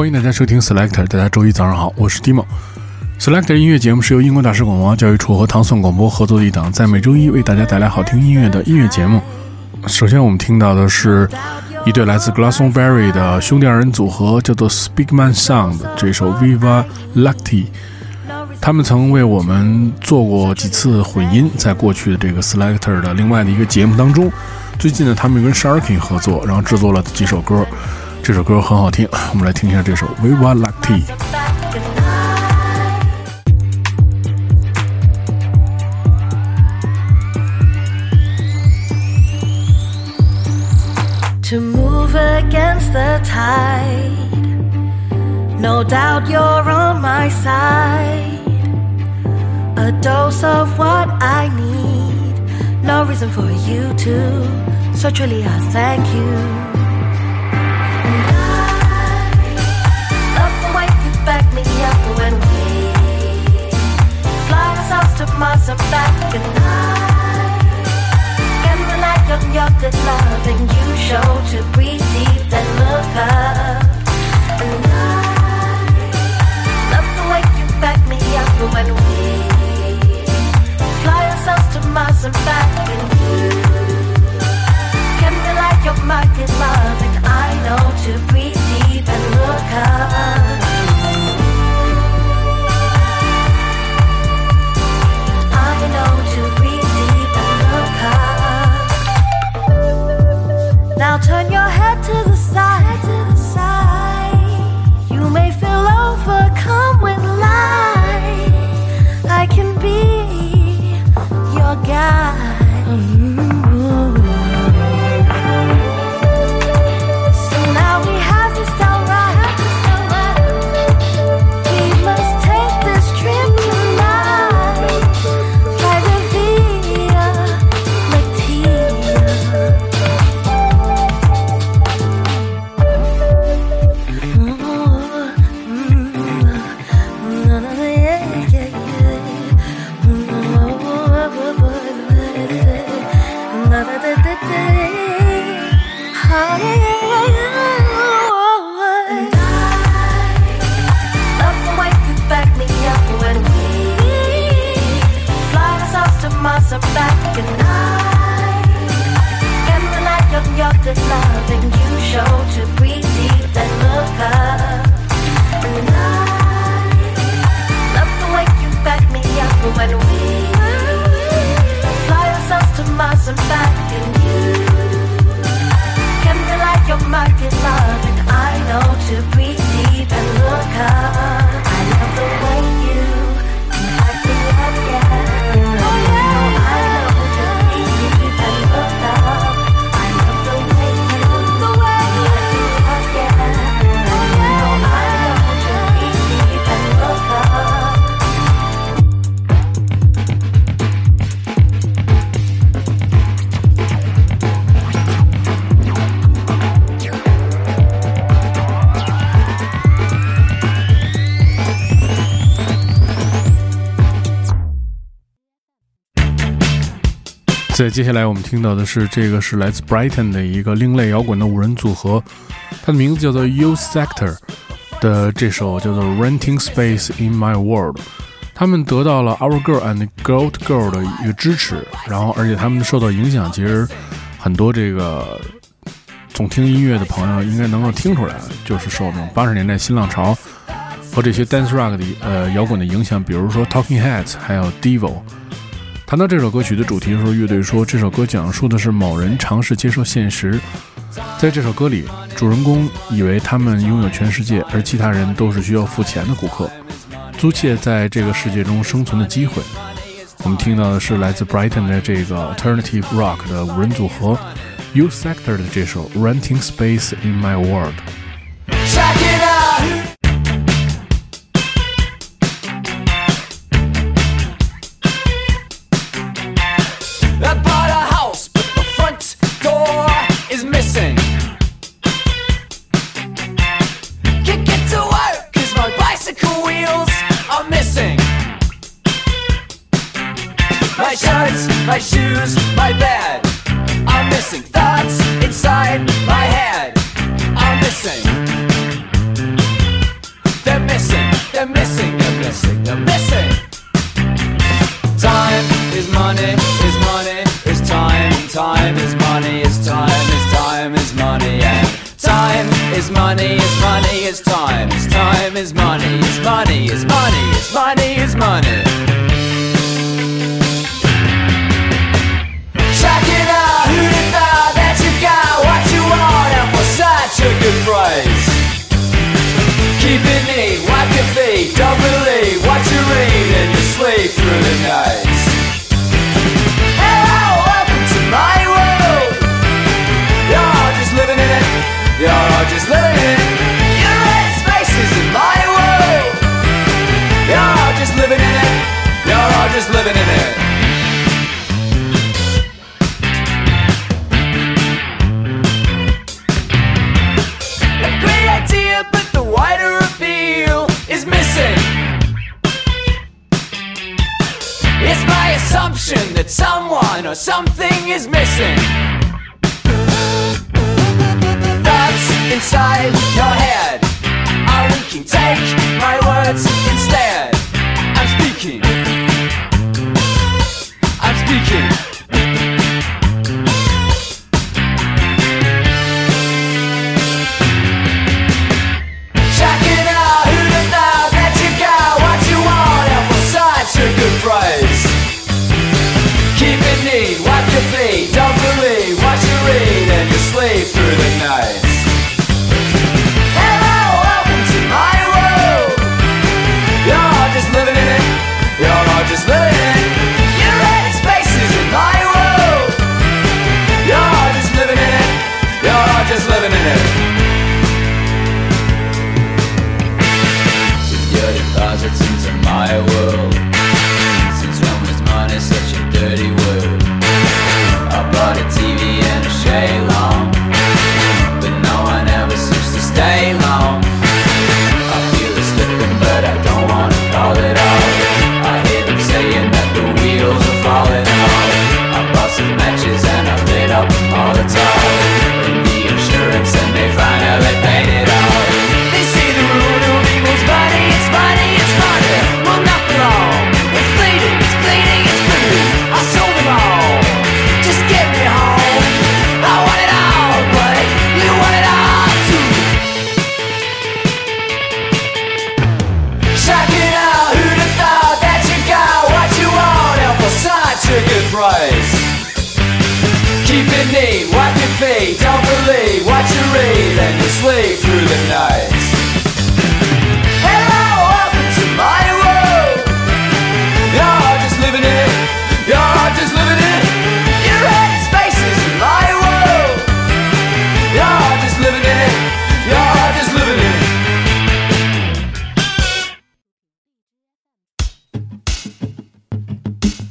欢迎大家收听 Selector，大家周一早上好，我是 Dimo。Selector 音乐节目是由英国大使广播教育处和唐宋广播合作的一档，在每周一为大家带来好听音乐的音乐节目。首先我们听到的是。一对来自 Glastonbury 的兄弟二人组合叫做 Speakman Sound，这首 Viva Lucky，他们曾为我们做过几次混音，在过去的这个 Selector 的另外的一个节目当中。最近呢，他们跟 Sharky 合作，然后制作了几首歌，这首歌很好听，我们来听一下这首 Viva Lucky。to move against the tide. No doubt you're on my side. A dose of what I need. No reason for you to. So truly, I thank you. a fact, and I can rely your good loving you show to breathe. I know to breathe deep and look up. I love the way 在接下来我们听到的是，这个是来自 Brighton 的一个另类摇滚的五人组合，它的名字叫做 y o u Sector 的这首叫做 Renting Space in My World。他们得到了 Our Girl and Gold Girl 的一个支持，然后而且他们受到影响，其实很多这个总听音乐的朋友应该能够听出来，就是受那种八十年代新浪潮和这些 dance rock 的呃摇滚的影响，比如说 Talking Heads，还有 Devo。谈到这首歌曲的主题的时候，乐队说这首歌讲述的是某人尝试接受现实。在这首歌里，主人公以为他们拥有全世界，而其他人都是需要付钱的顾客，租借在这个世界中生存的机会。我们听到的是来自 Brighton 的这个 Alternative Rock 的五人组合 you Sector 的这首 Renting Space in My World。Double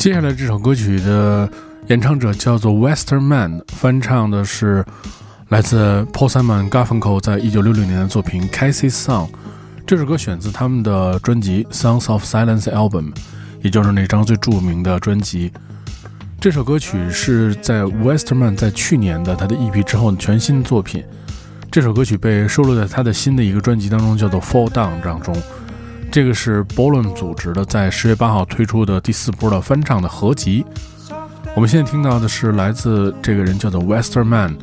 接下来这首歌曲的演唱者叫做 Western Man，翻唱的是来自 Paul Simon Garfunkel 在一九六六年的作品《Cassie Song》。这首歌选自他们的专辑《Songs of Silence》Album，也就是那张最著名的专辑。这首歌曲是在 Western Man 在去年的他的 EP 之后的全新作品。这首歌曲被收录在他的新的一个专辑当中，叫做《Fall Down》当中。这个是 Bolum 组织的在十月八号推出的第四波的翻唱的合集。我们现在听到的是来自这个人叫做 Westerman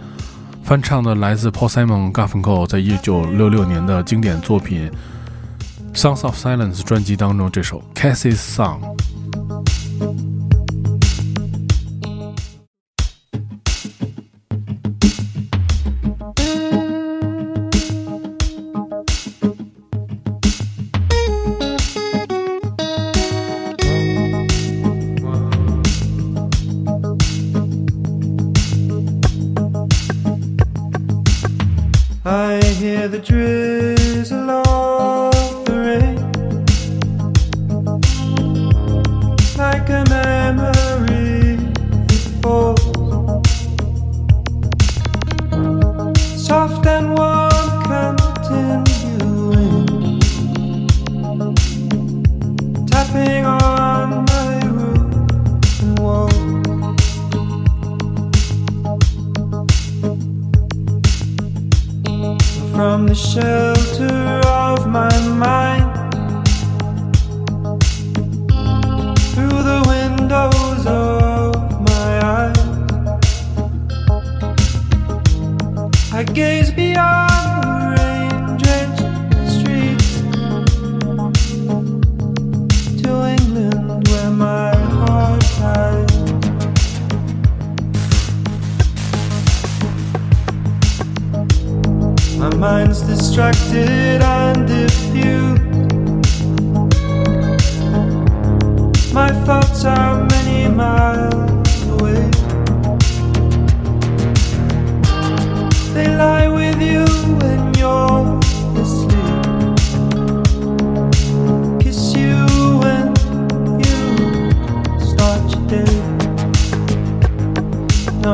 翻唱的来自 Paul Simon g a f f i n g o 在一九六六年的经典作品《Songs of Silence》专辑当中这首《Cassie's Song》。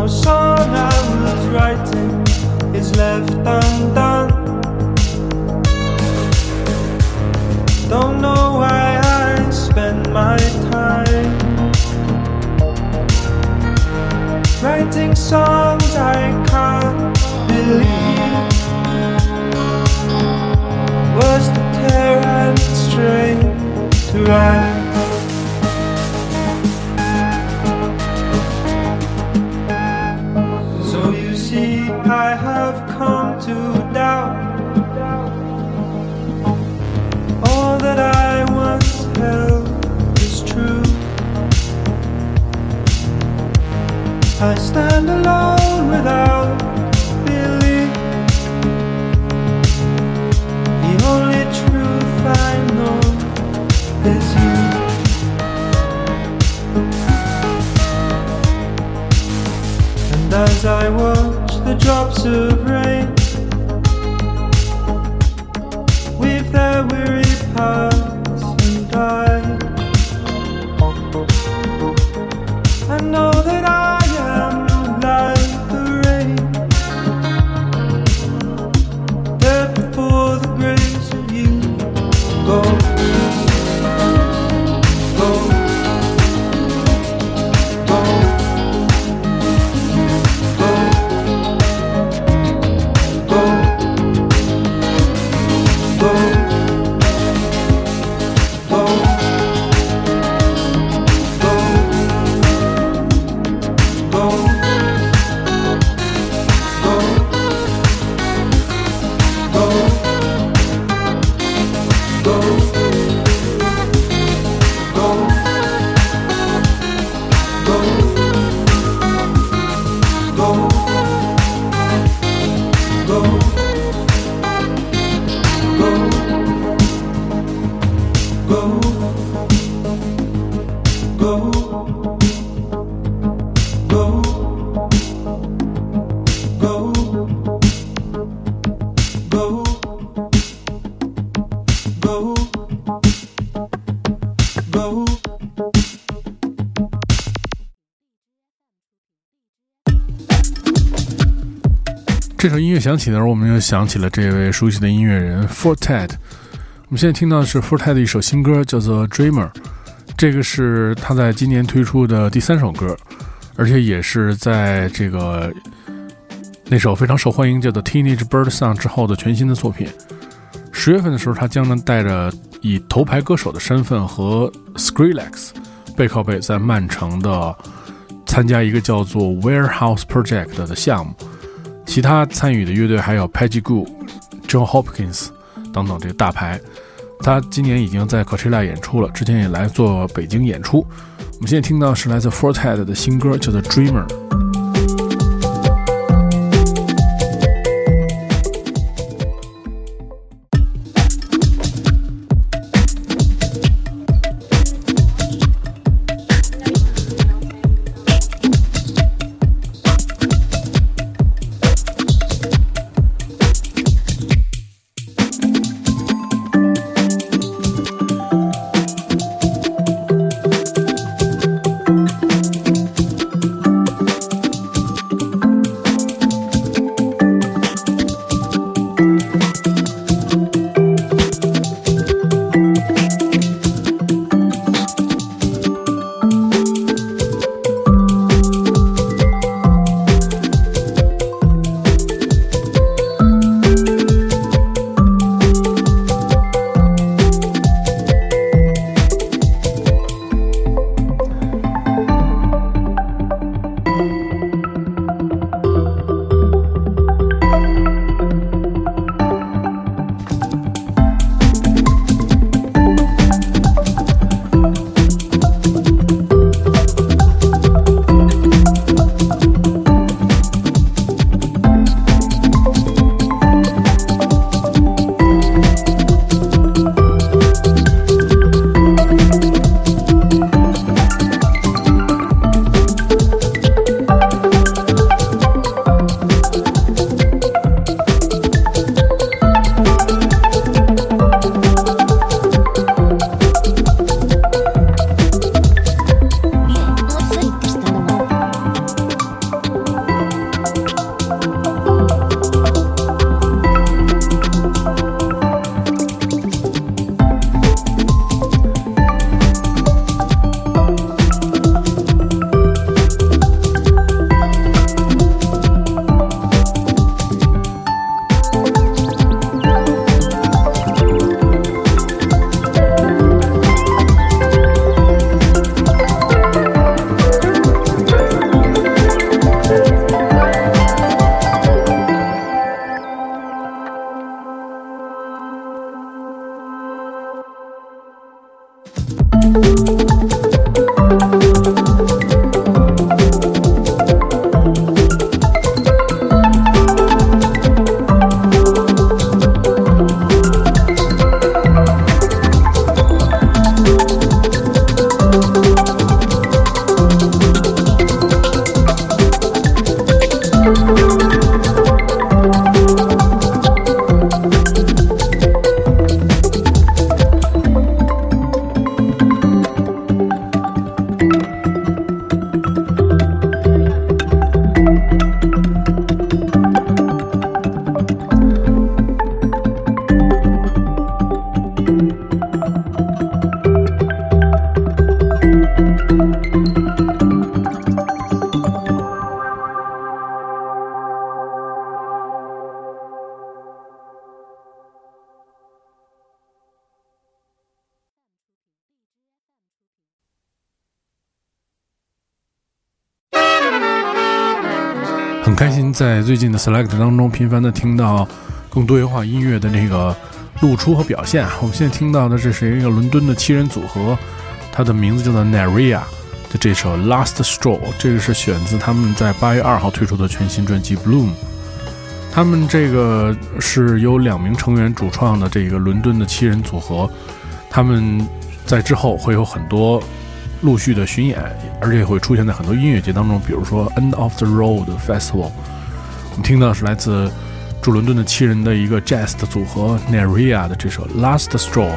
No song I was writing is left undone. Don't know why I spend my time writing songs I can't believe. Was the tear and strain to write? Have come to doubt all that I once held is true. I stand alone without belief. The only truth I know is you. And as I watch the drops of rain With their weary paths and die. 响起的时候，我们又想起了这位熟悉的音乐人 Fortet。我们现在听到的是 Fortet 的一首新歌，叫做《Dreamer》。这个是他在今年推出的第三首歌，而且也是在这个那首非常受欢迎叫做《Teenage Bird Song》之后的全新的作品。十月份的时候，他将能带着以头牌歌手的身份和 Skrillex 背靠背，在曼城的参加一个叫做 Warehouse Project 的项目。其他参与的乐队还有 Peggy Gou、John Hopkins 等等这个大牌。他今年已经在 Coachella 演出了，之前也来做北京演出。我们现在听到是来自 Fortet 的新歌，叫做《Dreamer》。很开心在最近的 Select 当中频繁的听到更多元化音乐的那个露出和表现啊。我们现在听到的这是一个伦敦的七人组合，它的名字叫做 Naria 的这首 Last Straw，这个是选自他们在八月二号推出的全新专辑 Bloom。他们这个是由两名成员主创的这个伦敦的七人组合，他们在之后会有很多陆续的巡演，而且会出现在很多音乐节当中，比如说 End of the Road Festival。我们听到的是来自驻伦敦的七人的一个 Jazz 的组合 Naria 的这首 Last Straw。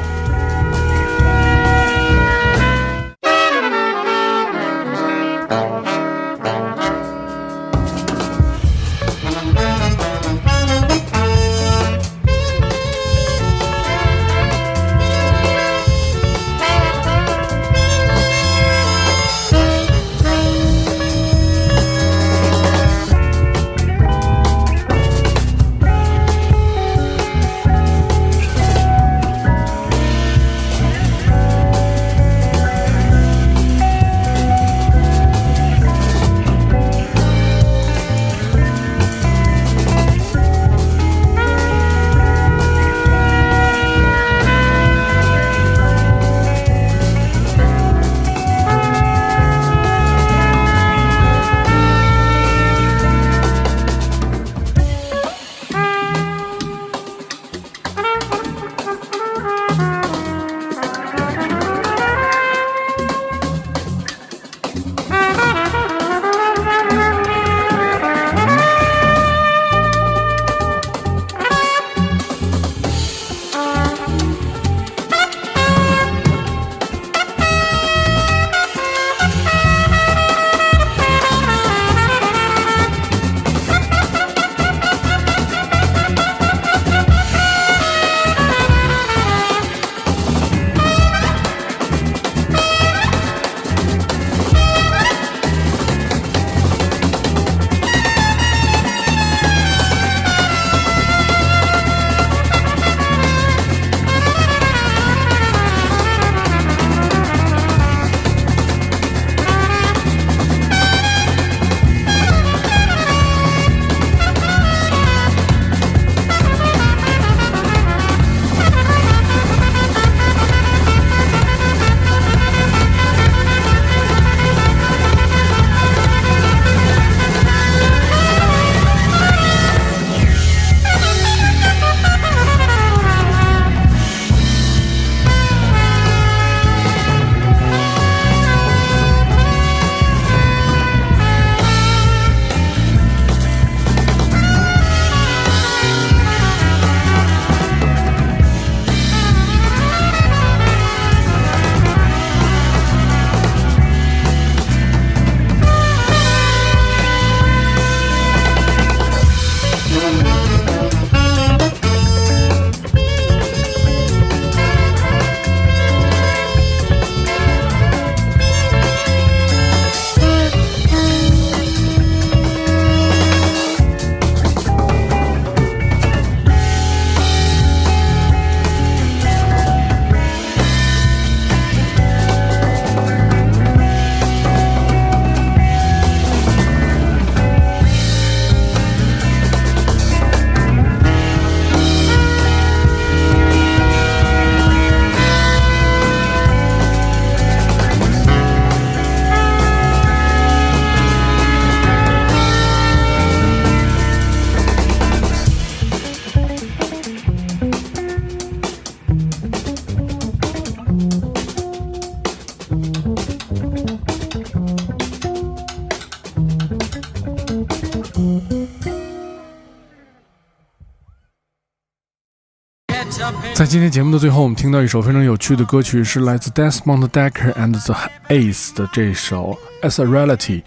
在今天节目的最后，我们听到一首非常有趣的歌曲，是来自 Desmond Decker and the Ace 的这首《As a Reality》，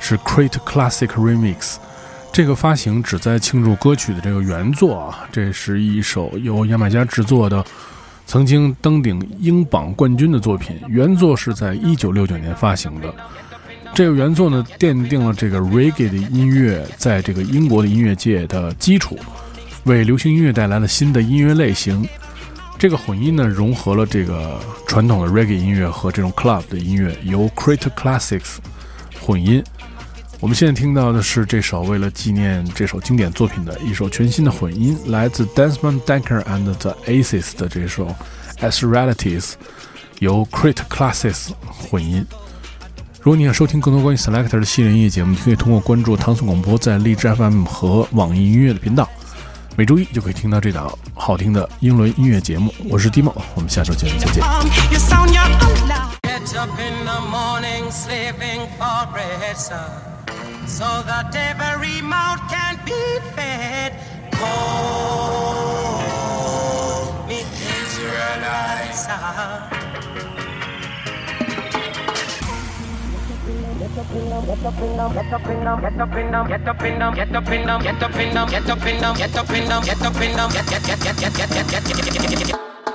是 Crate Classic Remix。这个发行旨在庆祝歌曲的这个原作啊，这是一首由牙买加制作的，曾经登顶英榜冠军的作品。原作是在一九六九年发行的。这个原作呢，奠定了这个 Reggae 的音乐在这个英国的音乐界的基础。为流行音乐带来了新的音乐类型，这个混音呢融合了这个传统的 reggae 音乐和这种 club 的音乐，由 Crate Classics 混音。我们现在听到的是这首为了纪念这首经典作品的一首全新的混音，来自 Desmond Decker and the Aces 的这首 As Realities，由 Crate Classics 混音。如果你想收听更多关于 Selector 的系列音乐节目，你可以通过关注唐宋广播在荔枝 FM 和网易音乐的频道。每周一就可以听到这档好听的英伦音乐节目。我是 Dimo，我们下周见，再见。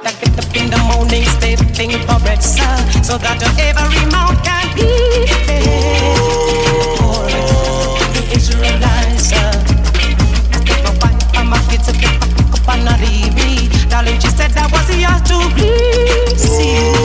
Get up in the morning, stay thinking for red sun, so that every mouth can be filled. The Israelites, my wife, I'm a kid to pick up and not leave me. Darling, she said that was yours to please. see.